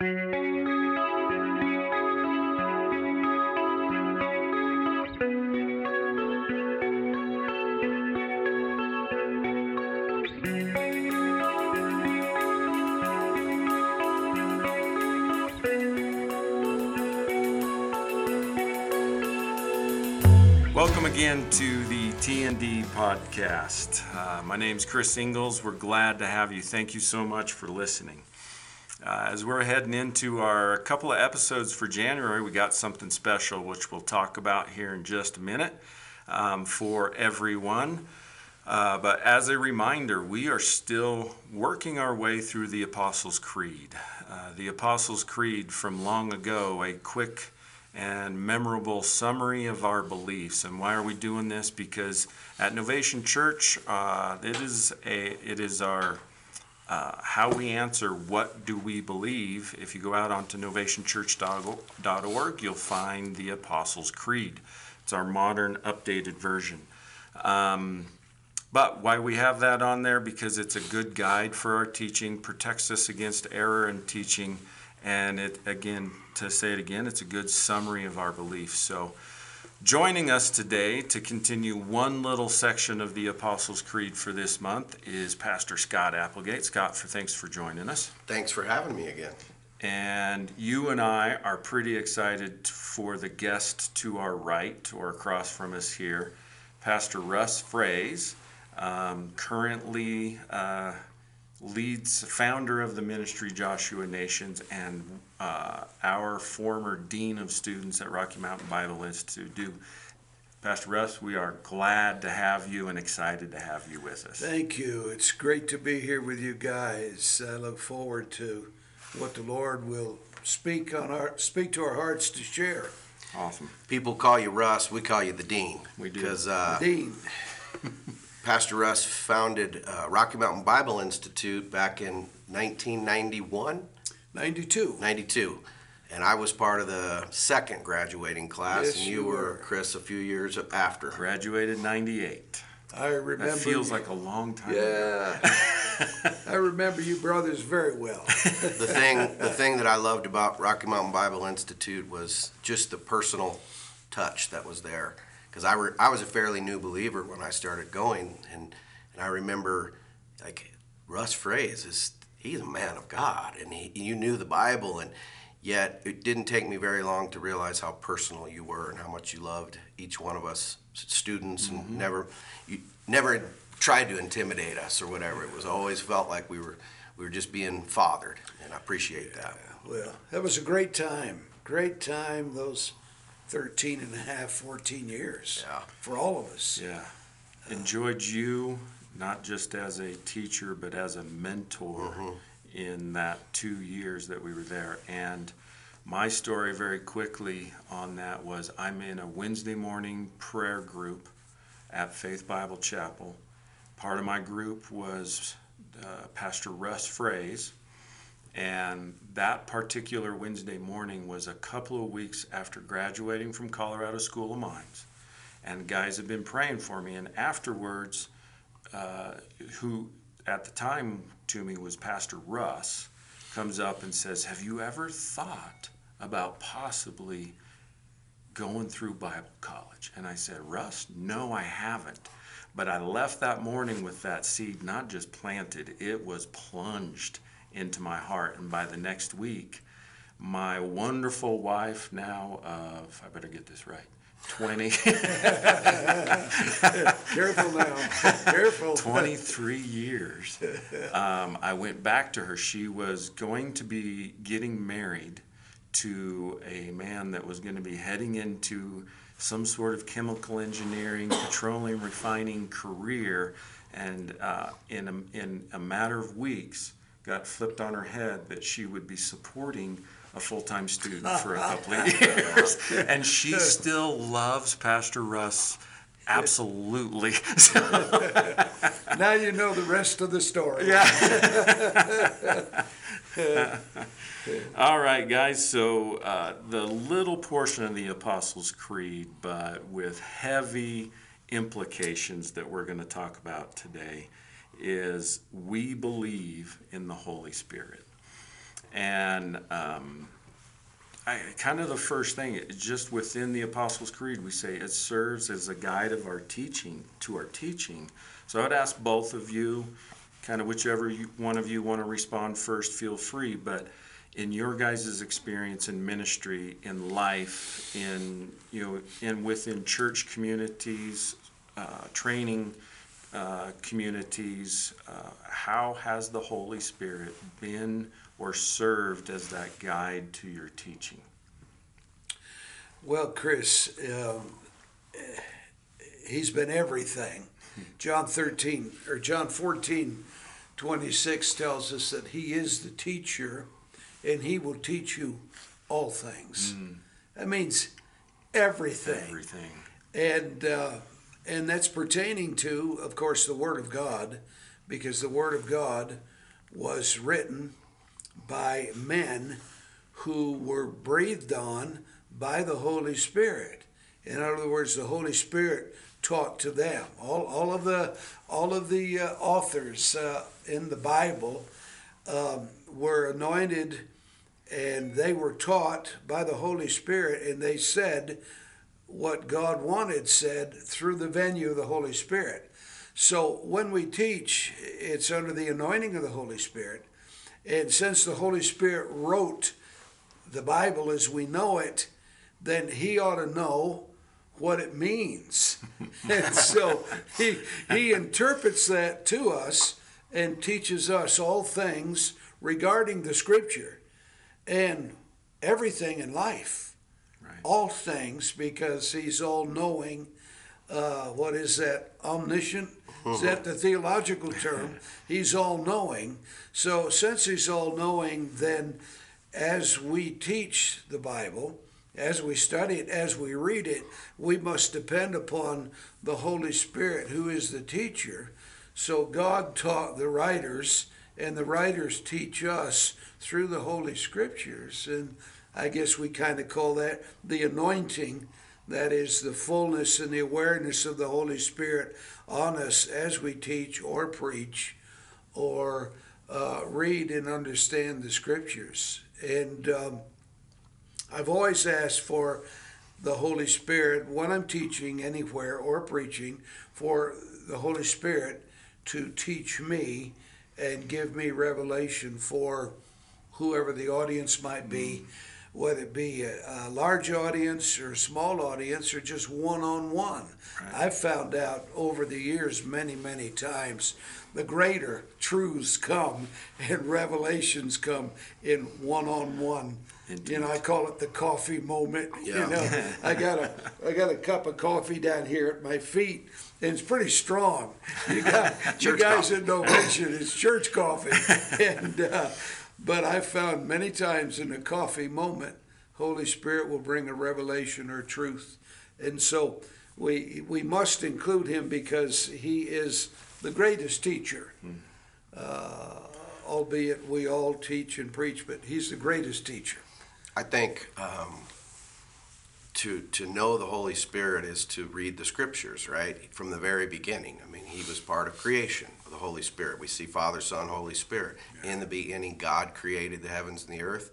Welcome again to the TND podcast. Uh, my name's Chris Ingalls. We're glad to have you. Thank you so much for listening. Uh, as we're heading into our couple of episodes for January, we got something special which we'll talk about here in just a minute um, for everyone. Uh, but as a reminder, we are still working our way through the Apostles' Creed. Uh, the Apostles' Creed from long ago, a quick and memorable summary of our beliefs. And why are we doing this? Because at Novation Church, uh, it is a it is our uh, how we answer what do we believe. If you go out onto novationchurch.org, you'll find the Apostles' Creed. It's our modern, updated version. Um, but why we have that on there? Because it's a good guide for our teaching, protects us against error in teaching, and it again to say it again, it's a good summary of our beliefs. So, joining us today to continue one little section of the Apostles' Creed for this month is Pastor Scott Applegate. Scott, for thanks for joining us. Thanks for having me again. And you and I are pretty excited for the guest to our right or across from us here, Pastor Russ Frase, um, currently uh, leads founder of the ministry Joshua Nations and uh, our former dean of students at Rocky Mountain Bible Institute. Do Pastor Russ, we are glad to have you and excited to have you with us. Thank you. It's great to be here with you guys. I look forward to what the Lord will speak on our speak to our hearts to share. Awesome. People call you Russ, we call you the Dean. We do. Because uh, Dean, Pastor Russ founded uh, Rocky Mountain Bible Institute back in 1991, 92. 92. And I was part of the second graduating class, Yes, and you, you were, were. Chris, a few years after. Graduated 98. I remember. That feels like a long time. ago. Yeah. I remember you brothers very well. the thing, the thing that I loved about Rocky Mountain Bible Institute was just the personal touch that was there. Because I, re- I was a fairly new believer when I started going, and and I remember like Russ Frase is he's a man of God, and he you knew the Bible, and yet it didn't take me very long to realize how personal you were and how much you loved each one of us s- students, and mm-hmm. never you never tried to intimidate us or whatever. It was always felt like we were we were just being fathered, and I appreciate that. Well, that was a great time. Great time, those 13 and a half, 14 years Yeah. for all of us. Yeah. Enjoyed you not just as a teacher, but as a mentor in that two years that we were there. And my story, very quickly on that, was I'm in a Wednesday morning prayer group at Faith Bible Chapel. Part of my group was uh, Pastor Russ Frase. And that particular Wednesday morning was a couple of weeks after graduating from Colorado School of Mines. And guys had been praying for me. And afterwards, uh, who at the time to me was Pastor Russ, comes up and says, Have you ever thought about possibly going through Bible college? And I said, Russ, no, I haven't. But I left that morning with that seed not just planted, it was plunged into my heart. And by the next week, my wonderful wife, now of, I better get this right, 20, Careful now. Careful. 23 years, um, I went back to her. She was going to be getting married to a man that was going to be heading into some sort of chemical engineering, petroleum refining career, and uh, in, a, in a matter of weeks, got flipped on her head that she would be supporting a full-time student for a couple of years, and she still loves Pastor Russ. Absolutely. Now you know the rest of the story. Yeah. All right, guys. So uh, the little portion of the Apostles' Creed, but with heavy implications that we're going to talk about today, is we believe in the Holy Spirit. And um, I, kind of the first thing, just within the Apostles' Creed, we say it serves as a guide of our teaching, to our teaching. So I'd ask both of you, kind of whichever you, one of you want to respond first, feel free. But in your guys' experience in ministry, in life, in you know, in within church communities, uh, training uh, communities, uh, how has the Holy Spirit been or served as that guide to your teaching? Well, Chris, um, he's been everything. John 13 or John 14, 26 tells us that he is the teacher and he will teach you all things. That means everything. Everything. And uh, and that's pertaining to, of course, the Word of God, because the Word of God was written by men who were breathed on by the Holy Spirit. In other words, the Holy Spirit taught to them. All, all of the all of the uh, authors uh, in the Bible um, were anointed, and they were taught by the Holy Spirit, and they said what God wanted said through the venue of the Holy Spirit. So when we teach, it's under the anointing of the Holy Spirit. And since the Holy Spirit wrote the Bible as we know it, then he ought to know what it means. and so he, he interprets that to us and teaches us all things regarding the scripture and everything in life all things because he's all knowing. Uh, what is that? Omniscient? Is that the theological term? He's all knowing. So, since he's all knowing, then as we teach the Bible, as we study it, as we read it, we must depend upon the Holy Spirit, who is the teacher. So, God taught the writers, and the writers teach us through the Holy Scriptures. And I guess we kind of call that the anointing. That is the fullness and the awareness of the Holy Spirit on us as we teach or preach or uh, read and understand the scriptures. And um, I've always asked for the Holy Spirit when I'm teaching anywhere or preaching for the Holy Spirit to teach me and give me revelation for whoever the audience might be whether it be a, a, large audience or a small audience or just one on one. I've found out over the years many, many times the greater truths come and revelations come in one on one. You know, I call it the coffee moment. Yeah. You know, I got a I got a cup of coffee down here at my feet, and it's pretty strong. You got you guys coffee. don't mention it's church coffee, and uh, but I've found many times in a coffee moment, Holy Spirit will bring a revelation or truth. And so we, we must include him because he is the greatest teacher. Uh, albeit we all teach and preach, but he's the greatest teacher. I think um, to to know the Holy Spirit is to read the Scriptures, right, from the very beginning. I mean, He was part of creation. The Holy Spirit. We see Father, Son, Holy Spirit. In the beginning, God created the heavens and the earth.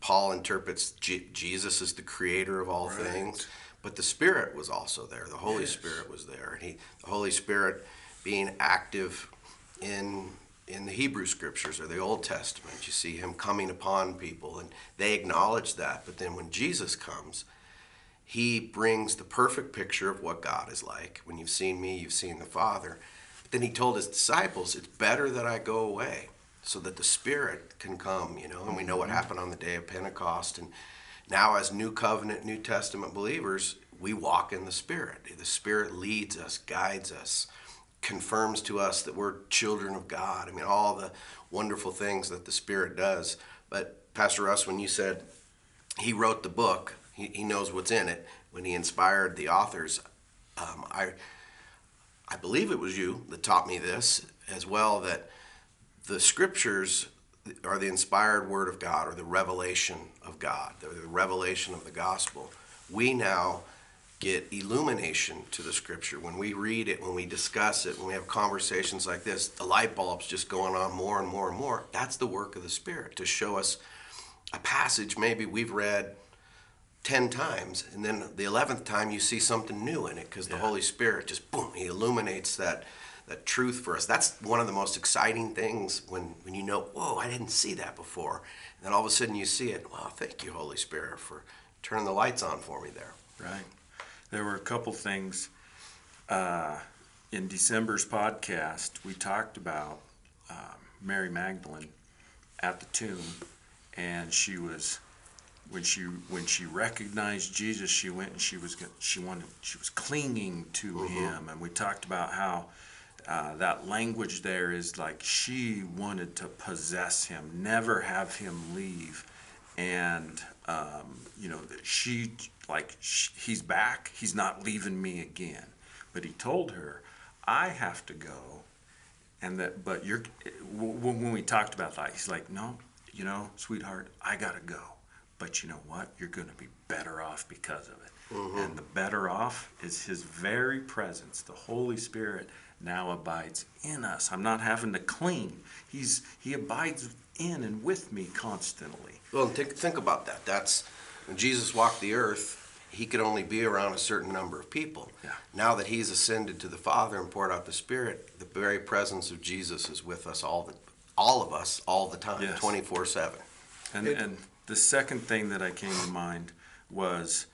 Paul interprets Je- Jesus as the creator of all Right. things, but the Spirit was also there. The Holy Yes. Spirit was there, and He, the Holy Spirit, being active in in the Hebrew Scriptures or the Old Testament, you see Him coming upon people, and they acknowledge that. But then when Jesus comes, He brings the perfect picture of what God is like. When you've seen me, you've seen the Father. Then He told His disciples, "It's better that I go away." So that the Spirit can come, you know, and we know what happened on the day of Pentecost. And now, as New Covenant, New Testament believers, we walk in the Spirit. The Spirit leads us, guides us, confirms to us that we're children of God. I mean, all the wonderful things that the Spirit does. But, Pastor Russ, when you said he wrote the book, he, he knows what's in it, when he inspired the authors, um, I, I believe it was you that taught me this as well that the scriptures are the inspired word of God or the revelation of God, the, revelation of the gospel. We now get illumination to the scripture. When we read it, when we discuss it, when we have conversations like this, the light bulb's just going on more and more and more. That's the work of the Spirit to show us a passage maybe we've read 10 times, and then the 11th time you see something new in it because the Yeah. Holy Spirit just boom, He illuminates that. That truth for us. That's one of the most exciting things when, when you know, whoa, I didn't see that before. And then all of a sudden you see it. Wow, thank you, Holy Spirit, for turning the lights on for me there. Right. There were a couple things uh, in December's podcast. We talked about um, Mary Magdalene at the tomb, and she was when she when she recognized Jesus, she went and she was she wanted she was clinging to him, and we talked about how. Uh, that language there is like she wanted to possess him, never have him leave, and um, you know that she like sh he's back, he's not leaving me again. But he told her, I have to go, and that. But you're when we talked about that, he's like, no, you know, sweetheart, I gotta go. But you know what? You're gonna be better off because of it. Mm-hmm. And the better off is his very presence, the Holy Spirit now abides in us. I'm not having to cling. He's he abides in and with me constantly. Well, think, think about that. That's when Jesus walked the earth, he could only be around a certain number of people. Yeah. Now that he's ascended to the Father and poured out the Spirit, the very presence of Jesus is with us all the all of us all the time, Yes. 24 7. And, It- and the second thing that I came to mind was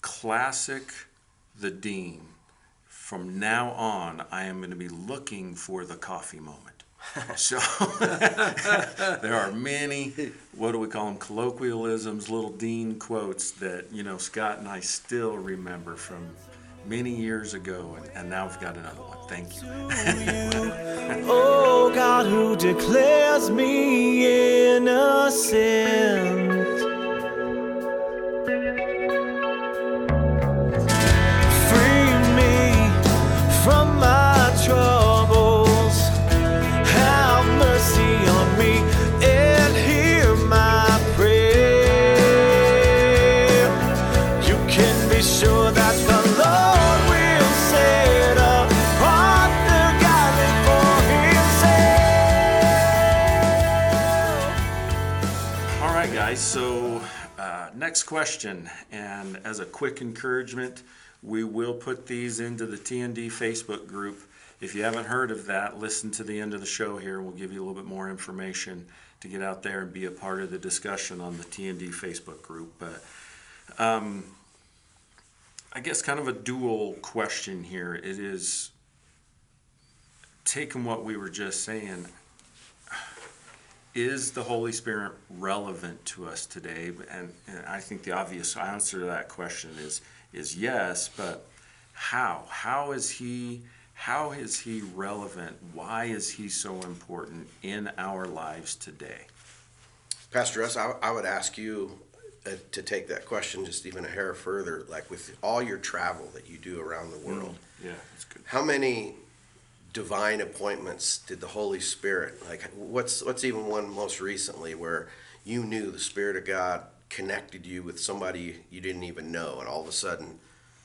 classic the Dean. From now on, I am going to be looking for the coffee moment. so there are many, what do we call them, colloquialisms, little Dean quotes that, you know, Scott and I still remember from many years ago. And, and now I've got another one. Thank you. Oh God, who declares me innocent? Question, and as a quick encouragement, we will put these into the TND Facebook group. If you haven't heard of that, listen to the end of the show here. We'll give you a little bit more information to get out there and be a part of the discussion on the TND Facebook group. But um, I guess kind of a dual question here. It is taking what we were just saying is the Holy Spirit relevant to us today? And, and I think the obvious answer to that question is is yes, but how? How is he how is he relevant? Why is he so important in our lives today? Pastor Russ, I, I would ask you uh, to take that question just even a hair further. Like with all your travel that you do around the world, Yeah, that's good. how many divine appointments did the Holy Spirit like? What's what's even one most recently where you knew the Spirit of God connected you with somebody you didn't even know, and all of a sudden,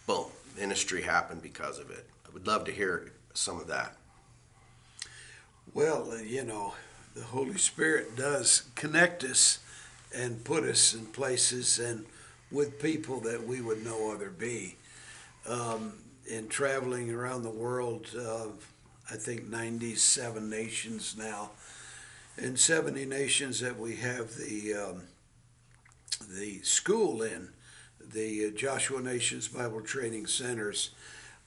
boom, ministry happened because of it. I would love to hear some of that. Well, uh, you know, the Holy Spirit does connect us and put us in places and with people that we would no other be. Um, in traveling around the world, uh, I think 97 nations now, and 70 nations that we have the um, the school in, the uh, Joshua Nations Bible Training Centers.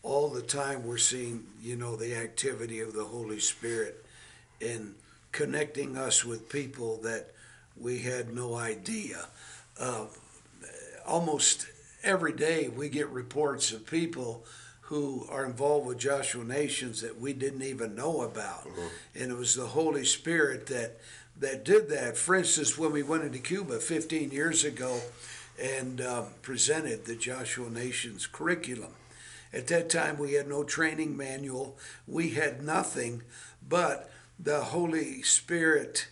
All the time we're seeing, you know, the activity of the Holy Spirit in connecting us with people that we had no idea. Uh, almost every day we get reports of people who are involved with Joshua Nations that we didn't even know about. And it was the Holy Spirit that that did that. For instance, when we went into Cuba 15 years ago and um, presented the Joshua Nations curriculum, at that time we had no training manual, we had nothing, but the Holy Spirit.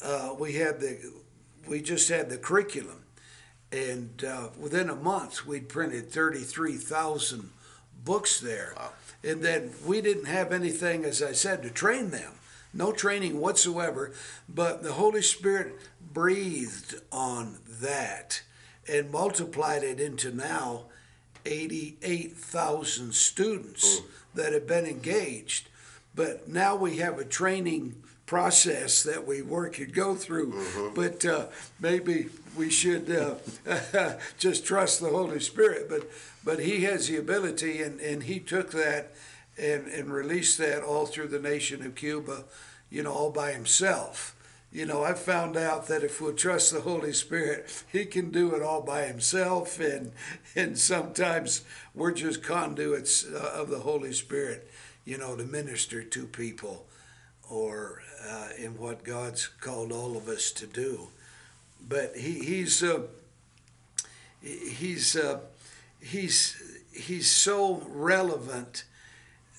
Uh, we had the, we just had the curriculum, And uh, within a month, we'd printed 33,000 books there. Wow. And then we didn't have anything, as I said, to train them. No training whatsoever. But the Holy Spirit breathed on that and multiplied it into now 88,000 students that have been engaged. But now we have a training process that we work and go through. But uh, maybe we should uh, just trust the Holy Spirit. But but He has the ability, and, and He took that and, and released that all through the nation of Cuba, you know, all by Himself. You know, I found out that if we'll trust the Holy Spirit, He can do it all by Himself, and and sometimes we're just conduits uh, of the Holy Spirit, you know, to minister to people, or uh, in what God's called all of us to do. But He He's uh, He's uh, He's He's so relevant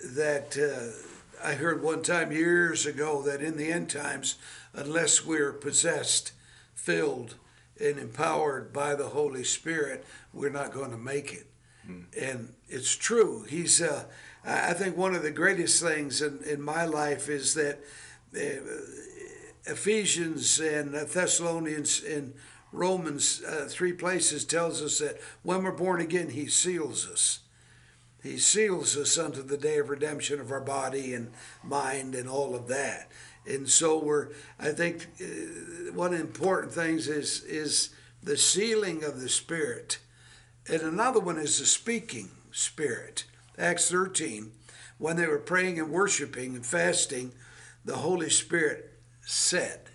that uh, I heard one time years ago that in the end times, unless we're possessed, filled, and empowered by the Holy Spirit, we're not going to make it. And it's true. He's. Uh, I think one of the greatest things in, in my life is that Ephesians and Thessalonians and Romans, uh, three places, tells us that when we're born again, He seals us. He seals us unto the day of redemption of our body and mind and all of that. And so we're, I think, uh, one important things is is the sealing of the Spirit, and another one is the speaking Spirit. Acts 13, when they were praying and worshiping and fasting, the Holy Spirit said,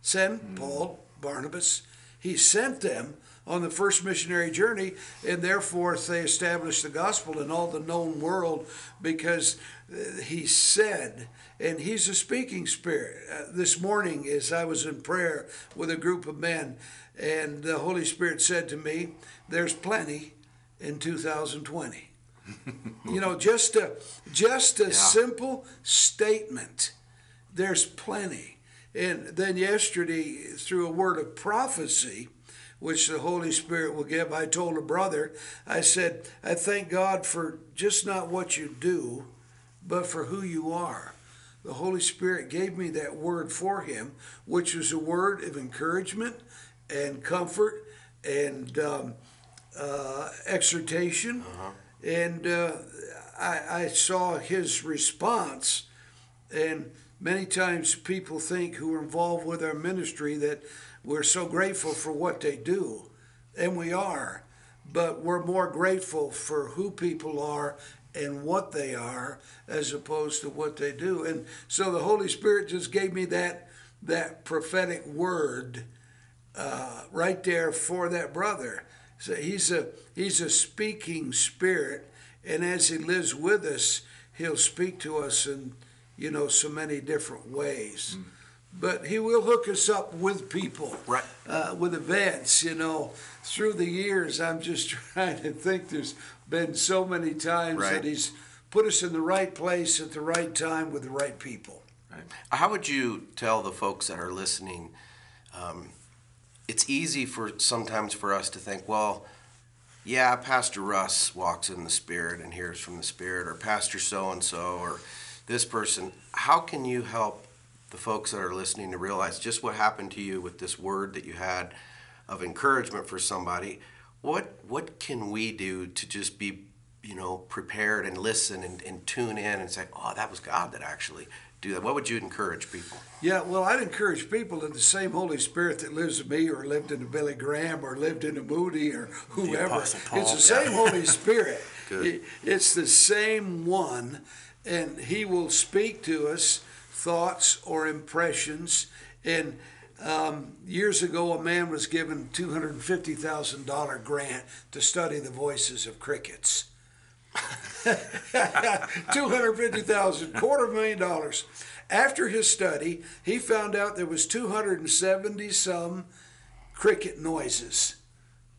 "Send Paul, Barnabas." He sent them on the first missionary journey, and therefore they established the gospel in all the known world because uh, he said, and he's a speaking spirit. Uh, this morning, as I was in prayer with a group of men, and the Holy Spirit said to me, There's plenty in 2020. you know, just a just a simple statement. There's plenty. And then yesterday, through a word of prophecy, which the Holy Spirit will give, I told a brother, I said, I thank God for just not what you do, but for who you are. The Holy Spirit gave me that word for him, which was a word of encouragement and comfort and um, uh, exhortation. And uh, I, I saw his response. And many times people think who are involved with our ministry that we're so grateful for what they do. And we are. But we're more grateful for who people are and what they are as opposed to what they do. And so the Holy Spirit just gave me that that prophetic word uh, right there for that brother. So he's a he's a speaking spirit, and as he lives with us, he'll speak to us in you know so many different ways. But he will hook us up with people, Right. Uh, with events. You know, through the years, I'm just trying to think. There's been so many times Right. that he's put us in the right place at the right time with the right people. How would you tell the folks that are listening? Um, it's easy for sometimes for us to think, well, yeah, Pastor Russ walks in the Spirit and hears from the Spirit, or Pastor so and so, or this person. How can you help the folks that are listening to realize just what happened to you with this word that you had of encouragement for somebody? What what can we do to just be, you know, prepared and listen and, and tune in and say, oh, that was God that actually do that? What would you encourage people? Yeah, well, I'd encourage people that the same Holy Spirit that lives in me, or lived in Billy Graham, or lived in a Moody, or whoever, Apostle Paul, it's the same Holy Spirit. Good. It- It's the same one, and He will speak to us thoughts or impressions. And um, years ago, a man was given two hundred and fifty thousand dollar grant to study the voices of crickets. Two hundred fifty thousand, quarter of a million dollars. After his study, he found out there was two hundred and seventy some cricket noises,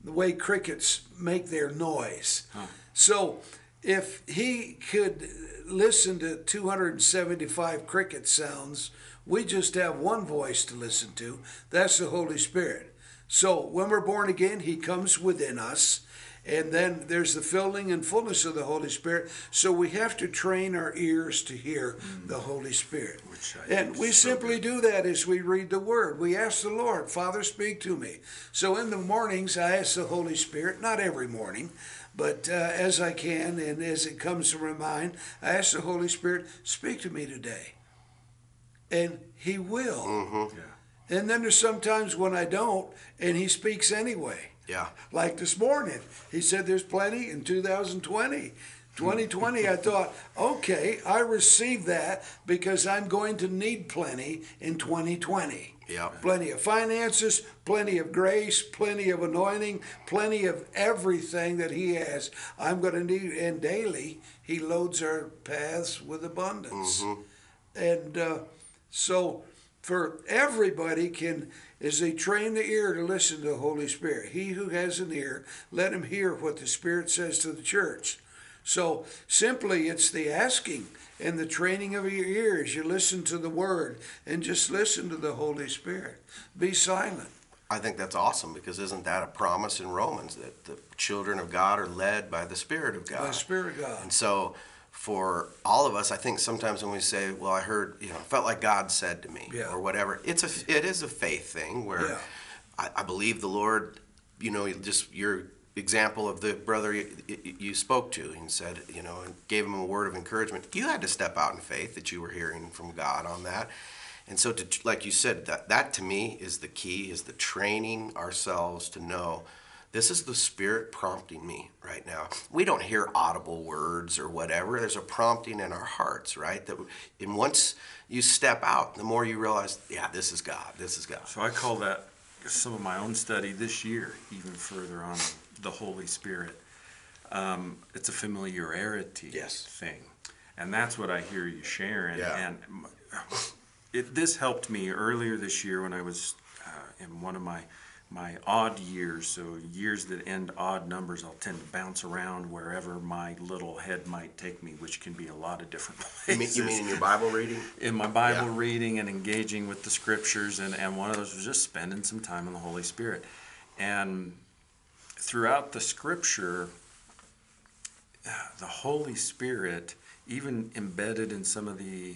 the way crickets make their noise. So, if he could listen to 275 cricket sounds, we just have one voice to listen to. That's the Holy Spirit. So when we're born again, He comes within us. And then there's the filling and fullness of the Holy Spirit. So we have to train our ears to hear mm. the Holy Spirit. Which I and we so simply do that as we read the Word. We ask the Lord, Father, speak to me. So in the mornings, I ask the Holy Spirit, not every morning, but uh, as I can and as it comes to my mind, I ask the Holy Spirit, speak to me today. And He will. Mm-hmm. Yeah. And then there's sometimes when I don't, and He speaks anyway. Yeah. Like this morning, He said there's plenty in 2020. 2020, I thought, okay, I received that because I'm going to need plenty in 2020. Yeah. Plenty of finances, plenty of grace, plenty of anointing, plenty of everything that He has. I'm going to need, and daily He loads our paths with abundance. And uh, so, for everybody can, as they train the ear to listen to the Holy Spirit, he who has an ear, let him hear what the Spirit says to the church. So simply, it's the asking and the training of your ears. You listen to the Word and just listen to the Holy Spirit. Be silent. I think that's awesome because isn't that a promise in Romans that the children of God are led by the Spirit of God? By the Spirit of God. And so, for all of us, I think sometimes when we say, "Well, I heard," you know, felt like God said to me, Yeah. or whatever, it's a it is a faith thing where Yeah. I, I believe the Lord. You know, just your example of the brother you, you- spoke to and said, you know, and gave him a word of encouragement. You had to step out in faith that you were hearing from God on that. And so, to, like you said, that, that to me is the key, is the training ourselves to know this is the Spirit prompting me right now. We don't hear audible words or whatever. There's a prompting in our hearts, right? That, and once you step out, the more you realize, yeah, this is God. This is God. So I call that some of my own study this year, even further on the Holy Spirit. Um, it's a familiarity Yes. thing, and that's what I hear you sharing. Yeah. And it, this helped me earlier this year when I was uh, in one of my my odd years. So years that end odd numbers, I'll tend to bounce around wherever my little head might take me, which can be a lot of different You places mean, you mean in your Bible reading? in my Bible Yeah. reading and engaging with the scriptures, and, and one of those was just spending some time in the Holy Spirit. And throughout the scripture, the Holy Spirit, even embedded in some of the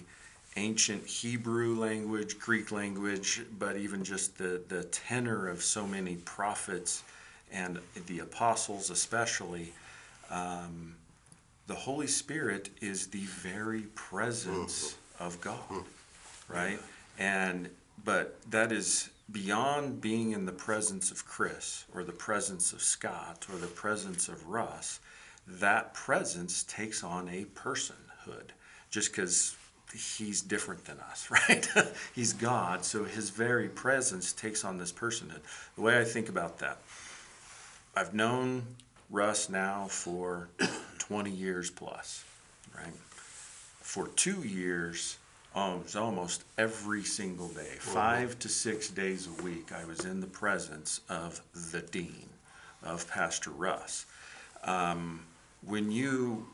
ancient Hebrew language, Greek language, but even just the, the tenor of so many prophets and the apostles, especially, um, the Holy Spirit is the very presence of God, right? And but that is beyond being in the presence of Chris or the presence of Scott or the presence of Russ. That presence takes on a personhood, just because he's different than us, right? he's God, so his very presence takes on this personhood. The way I think about that, I've known Russ now for 20 years plus, right? For two years, um, it was almost every single day, five to six days a week, I was in the presence of the dean, of Pastor Russ. Um, when you,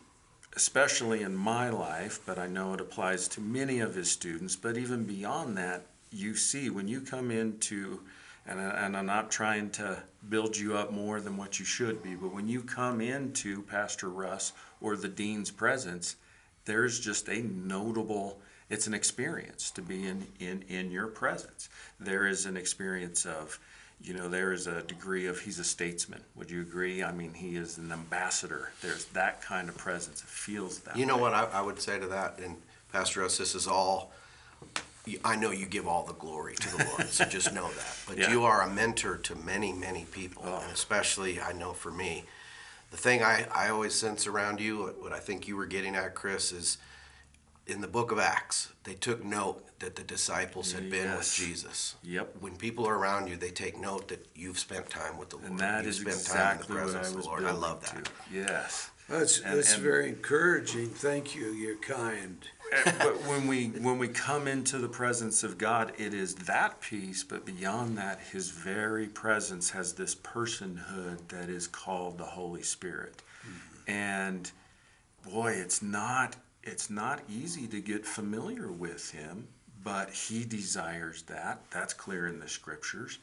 especially in my life, but I know it applies to many of his students, but even beyond that, you see when you come into and, I, and I'm not trying to build you up more than what you should be, but when you come into Pastor Russ or the dean's presence, there's just a notable, it's an experience to be in, in, in your presence. There is an experience of, you know, there is a degree of he's a statesman. Would you agree? I mean, he is an ambassador. There's that kind of presence. It feels that You know way. what I, I would say to that, and Pastor Russ, this is all. I know you give all the glory to the Lord, so just know that. But Yeah. you are a mentor to many, many people, Oh. and especially I know for me, the thing I, I always sense around you, what I think you were getting at, Chris, is in the book of Acts, they took note that the disciples had been with Yes. Jesus. Yep. When people are around you, they take note that you've spent time with the Lord. And that you've is spent exactly time in what the I presence was of the Lord. I building love that. to. Yes. That's, And- that's and- very encouraging. Thank you. You're kind. Eh, but when we when we come into the presence of God, it is that peace, but beyond that, His very presence has this personhood that is called the Holy Spirit, mm-hmm. and boy, it's not it's not easy to get familiar with Him, but He desires that. That's clear in the Scriptures,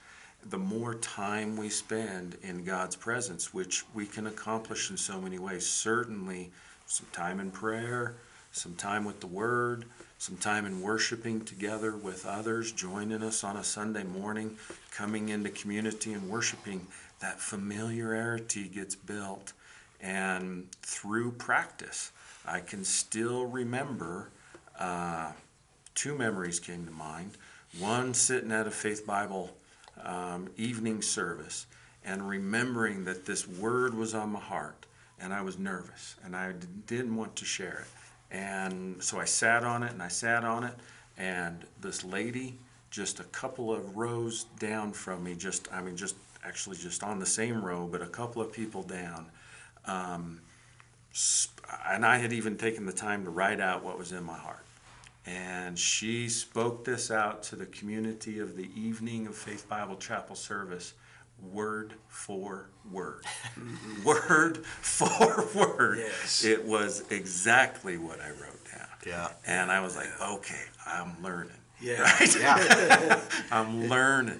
the more time we spend in God's presence, which we can accomplish in so many ways, certainly some time in prayer, some time with the Word, some time in worshiping together with others, joining us on a Sunday morning, coming into community and worshiping, that familiarity gets built. And through practice, I can still remember uh, two memories came to mind. One sitting at a Faith Bible um, evening service and remembering that this word was on my heart and I was nervous and I didn't want to share it. And so I sat on it and I sat on it and this lady just a couple of rows down from me just I mean just actually just on the same row but a couple of people down um, sp- and I had even taken the time to write out what was in my heart and she spoke this out to the community of the evening of Faith Bible Chapel service, word for word. word for word. Yes. It was exactly what I wrote down. Yeah. And I was like, okay, I'm learning. Yeah. Right? Yeah. I'm learning.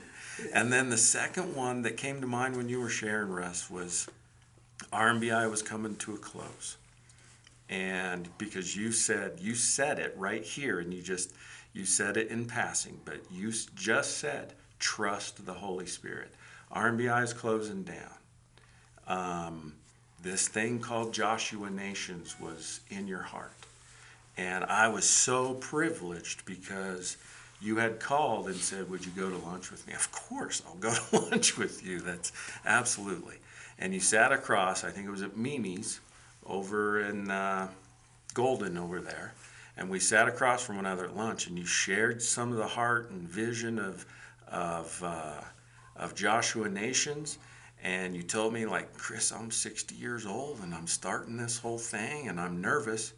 And then the second one that came to mind when you were sharing, Russ, was RMBI was coming to a close. And because you said, you said it right here, and you just, you said it in passing, but you just said, trust the Holy Spirit. RMBI is closing down. Um, this thing called Joshua Nations was in your heart. And I was so privileged because you had called and said, Would you go to lunch with me? Of course, I'll go to lunch with you. That's absolutely. And you sat across, I think it was at Mimi's over in uh, Golden over there. And we sat across from one another at lunch, and you shared some of the heart and vision of, of, uh, of Joshua Nations. And you told me, like, Chris, I'm 60 years old and I'm starting this whole thing and I'm nervous,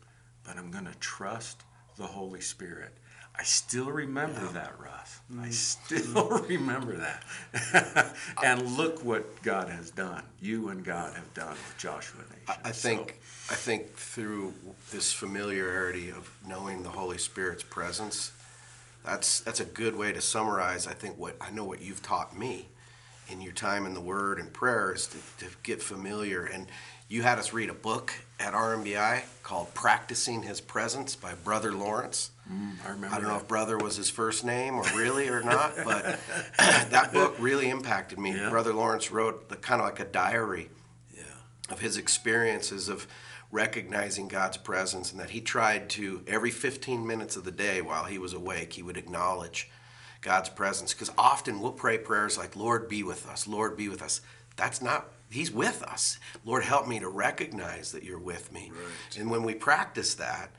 but I'm going to trust the Holy Spirit. I still remember that, Russ. I mm. still mm. remember that. and look what God has done. You and God have done with Joshua Nation. I think I think through this familiarity of knowing the Holy Spirit's presence, that's that's a good way to summarize. I think what I know what you've taught me in your time in the Word and prayer is to, to get familiar. And you had us read a book at RMBI called "Practicing His Presence" by Brother Lawrence. Mm, I remember. I don't know that. if brother was his first name or really or not, but that book really impacted me. Yeah. Brother Lawrence wrote the kind of like a diary Yeah. of his experiences of recognizing God's presence and that he tried to every 15 minutes of the day while he was awake, he would acknowledge God's presence because often we'll pray prayers like Lord be with us, Lord be with us. That's not he's with us. Lord help me to recognize that you're with me. And when we practice that,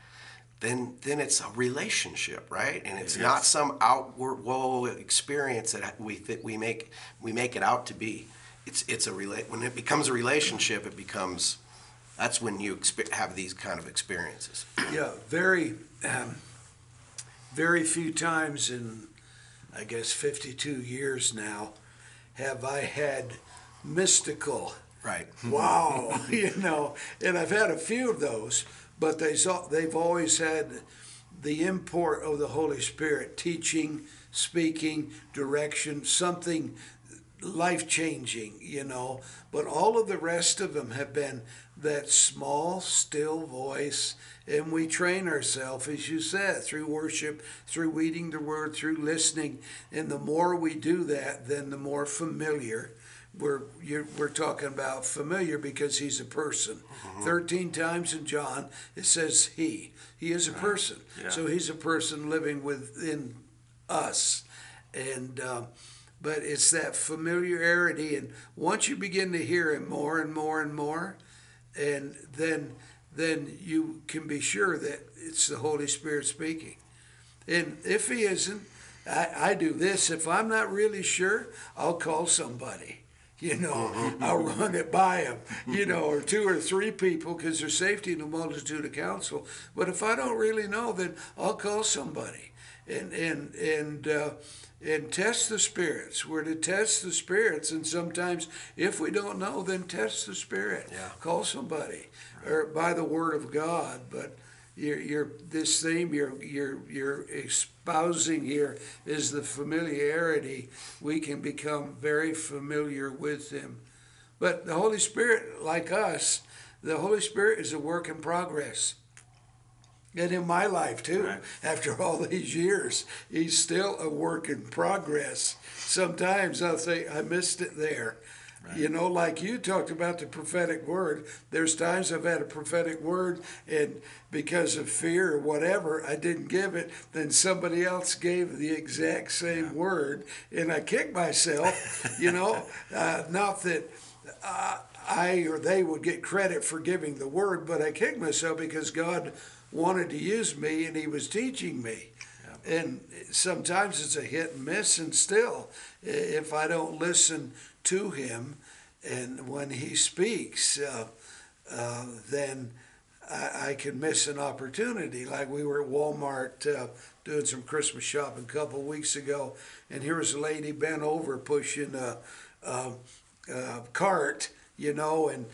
then then it's a relationship, right? And it's not some outward whoa experience that we th- we make we make it out to be. It's it's a rela- when it becomes a relationship, it becomes that's when you expe- have these kind of experiences. Yeah, very, um, very few times in, I guess, 52 years now, have I had mystical, Right. wow, you know, and I've had a few of those, but they saw, they've always had the import of the Holy Spirit, teaching, speaking, direction, something life changing, you know. But all of the rest of them have been that small, still voice. And we train ourselves, as you said, through worship, through reading the word, through listening. And the more we do that, then the more familiar. We're, you're, we're talking about familiar because he's a person. 13 times in John, it says he. He is a person. Yeah. So he's a person living within us. And, uh, but it's that familiarity and once you begin to hear him more and more and more and then then you can be sure that it's the holy spirit speaking and if he isn't i, I do this if i'm not really sure i'll call somebody you know mm-hmm. i'll mm-hmm. run it by them, you mm-hmm. know or two or three people because there's safety in the multitude of counsel but if i don't really know then i'll call somebody and and and uh, and test the spirits. We're to test the spirits, and sometimes if we don't know, then test the spirit. Yeah. Call somebody, or by the word of God. But you're, you're this theme you're you're you're espousing here is the familiarity. We can become very familiar with Him, but the Holy Spirit, like us, the Holy Spirit is a work in progress. And in my life too, Right. after all these years, he's still a work in progress. Sometimes I'll say, I missed it there. You know, like you talked about the prophetic word, there's times I've had a prophetic word, and because of fear or whatever, I didn't give it. Then somebody else gave the exact same word, and I kicked myself, you know. Uh, not that uh, I or they would get credit for giving the word, but I kicked myself because God wanted to use me and He was teaching me. And sometimes it's a hit and miss, and still, if I don't listen to Him and when He speaks, uh, uh, then I, I can miss an opportunity. Like we were at Walmart uh, doing some Christmas shopping a couple weeks ago, and here was a lady bent over pushing a, a, a cart, you know, and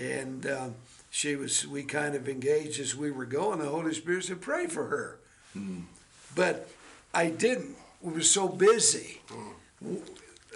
and um, she was. We kind of engaged as we were going. The Holy Spirit said, "Pray for her," but I didn't. We were so busy. W-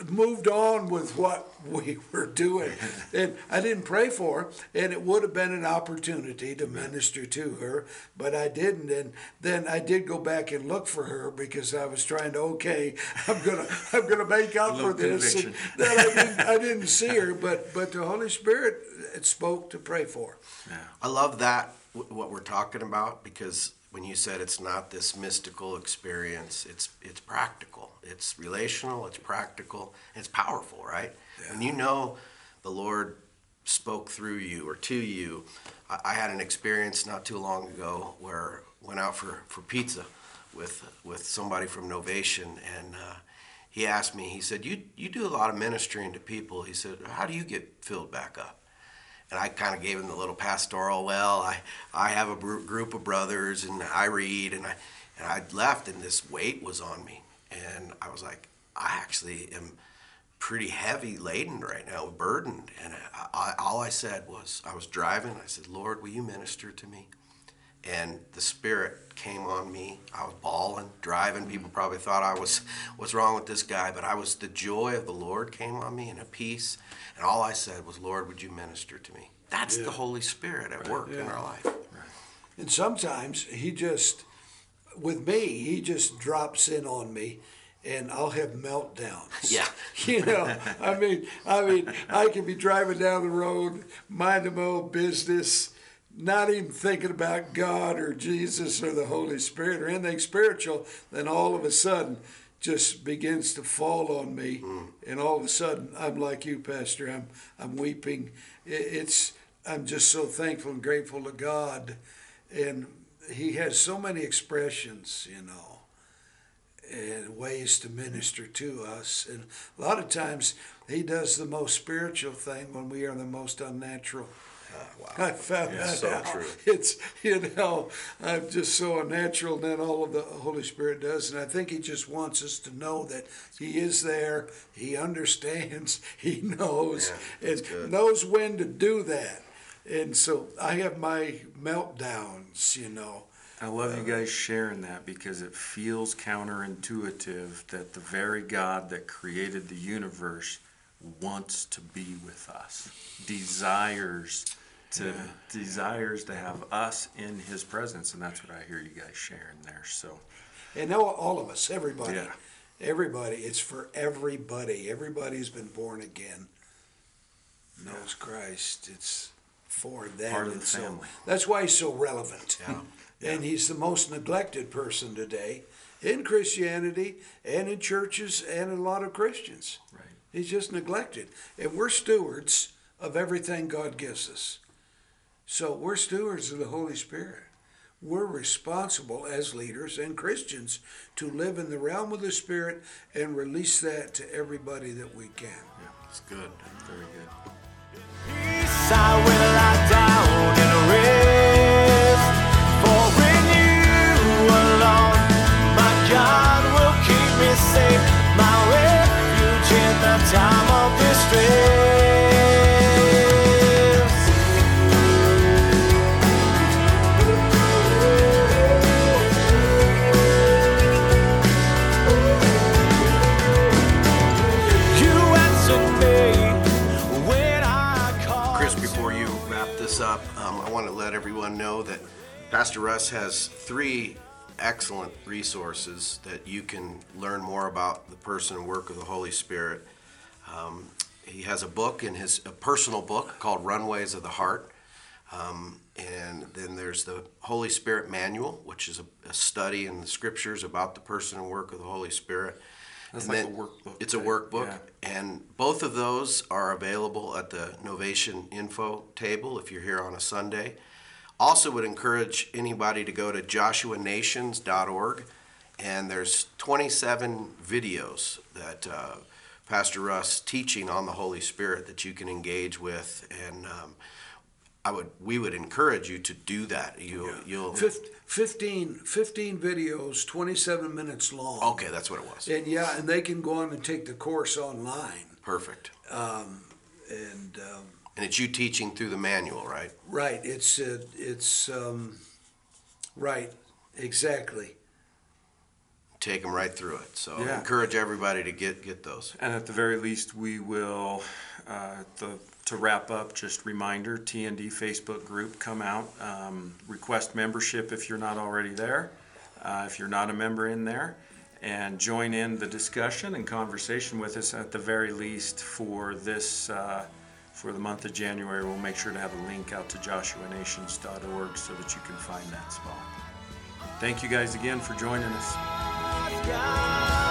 Moved on with what we were doing, and I didn't pray for her. And it would have been an opportunity to minister to her, but I didn't. And then I did go back and look for her because I was trying to. Okay, I'm gonna I'm gonna make up for this. And then I didn't, I didn't see her, but but the Holy Spirit uh, spoke to pray for. her. I love that what we're talking about because when you said it's not this mystical experience, it's it's practical, it's relational, it's practical, it's powerful, right? When you know the Lord spoke through you or to you, I, I had an experience not too long ago where I went out for, for pizza with with somebody from Novation and. Uh, he asked me, he said, you, you do a lot of ministering to people. He said, how do you get filled back up? And I kind of gave him the little pastoral. Well, I I have a group of brothers, and I read, and I and I left, and this weight was on me, and I was like, I actually am pretty heavy laden right now, burdened, and I, I, all I said was, I was driving. I said, Lord, will you minister to me? And the spirit came on me. I was bawling, driving. Mm-hmm. People probably thought I was, what's wrong with this guy? But I was, the joy of the Lord came on me and a peace. And all I said was, Lord, would you minister to me? That's the Holy Spirit at work in our life. And sometimes he just, with me, he just drops in on me, and I'll have meltdowns. Yeah. You know, I mean, I mean, I can be driving down the road, minding my own business, not even thinking about God or Jesus or the Holy Spirit or anything spiritual. Then all of a sudden, just begins to fall on me, hmm. and all of a sudden, I'm like you, Pastor. I'm I'm weeping. It's I'm just so thankful and grateful to God, and He has so many expressions, you know and ways to minister to us. And a lot of times he does the most spiritual thing when we are the most unnatural. I found Yeah, that so out. true. It's you know I'm just so unnatural, and then all of the Holy Spirit does, and I think He just wants us to know that He is there, He understands, He knows, Yeah, and good. knows when to do that. And so I have my meltdowns, you know. I love you uh, guys sharing that because it feels counterintuitive that the very God that created the universe wants to be with us, desires to desires to have us in His presence, and that's what I hear you guys sharing there. So And all, all of us, everybody, Yeah. everybody, it's for everybody. Everybody's been born again, knows Christ. It's for them. Part of the so family. that's why he's so relevant. Yeah. And he's the most neglected person today in Christianity and in churches and in a lot of Christians. Right. He's just neglected. And we're stewards of everything God gives us. So we're stewards of the Holy Spirit. We're responsible as leaders and Christians to live in the realm of the Spirit and release that to everybody that we can. Yeah, It's good. very good. time of distress. You answered me when I called. Chris, before you wrap this up, um, I want to let everyone know that Pastor Russ has three excellent resources that you can learn more about the person and work of the Holy Spirit. Um, he has a book in his a personal book called Runways of the Heart. Um, and then there's the Holy Spirit Manual, which is a, a study in the scriptures about the person and work of the Holy Spirit. That's And like then a workbook It's a workbook, yeah. and both of those are available at the Novation info table if you're here on a Sunday. Also, would encourage anybody to go to joshuanations.org, and there's 27 videos that uh, Pastor Russ teaching on the Holy Spirit that you can engage with, and um, I would we would encourage you to do that. You you'll Fif- 15, 15 videos, 27 minutes long. okay. That's what it was. And yeah, and they can go on and take the course online. Perfect. And um, And it's you teaching through the manual, right? right, it's uh, it's um, right, exactly. Take them right through it. So Yeah. encourage everybody to get get those. And at the very least, we will, uh, the, to wrap up, just reminder, TND Facebook group, come out, um, request membership if you're not already there, uh, if you're not a member in there, and join in the discussion and conversation with us at the very least for this, uh, for the month of January. We'll make sure to have a link out to joshuanations.org so that you can find that spot. Thank you guys again for joining us. You've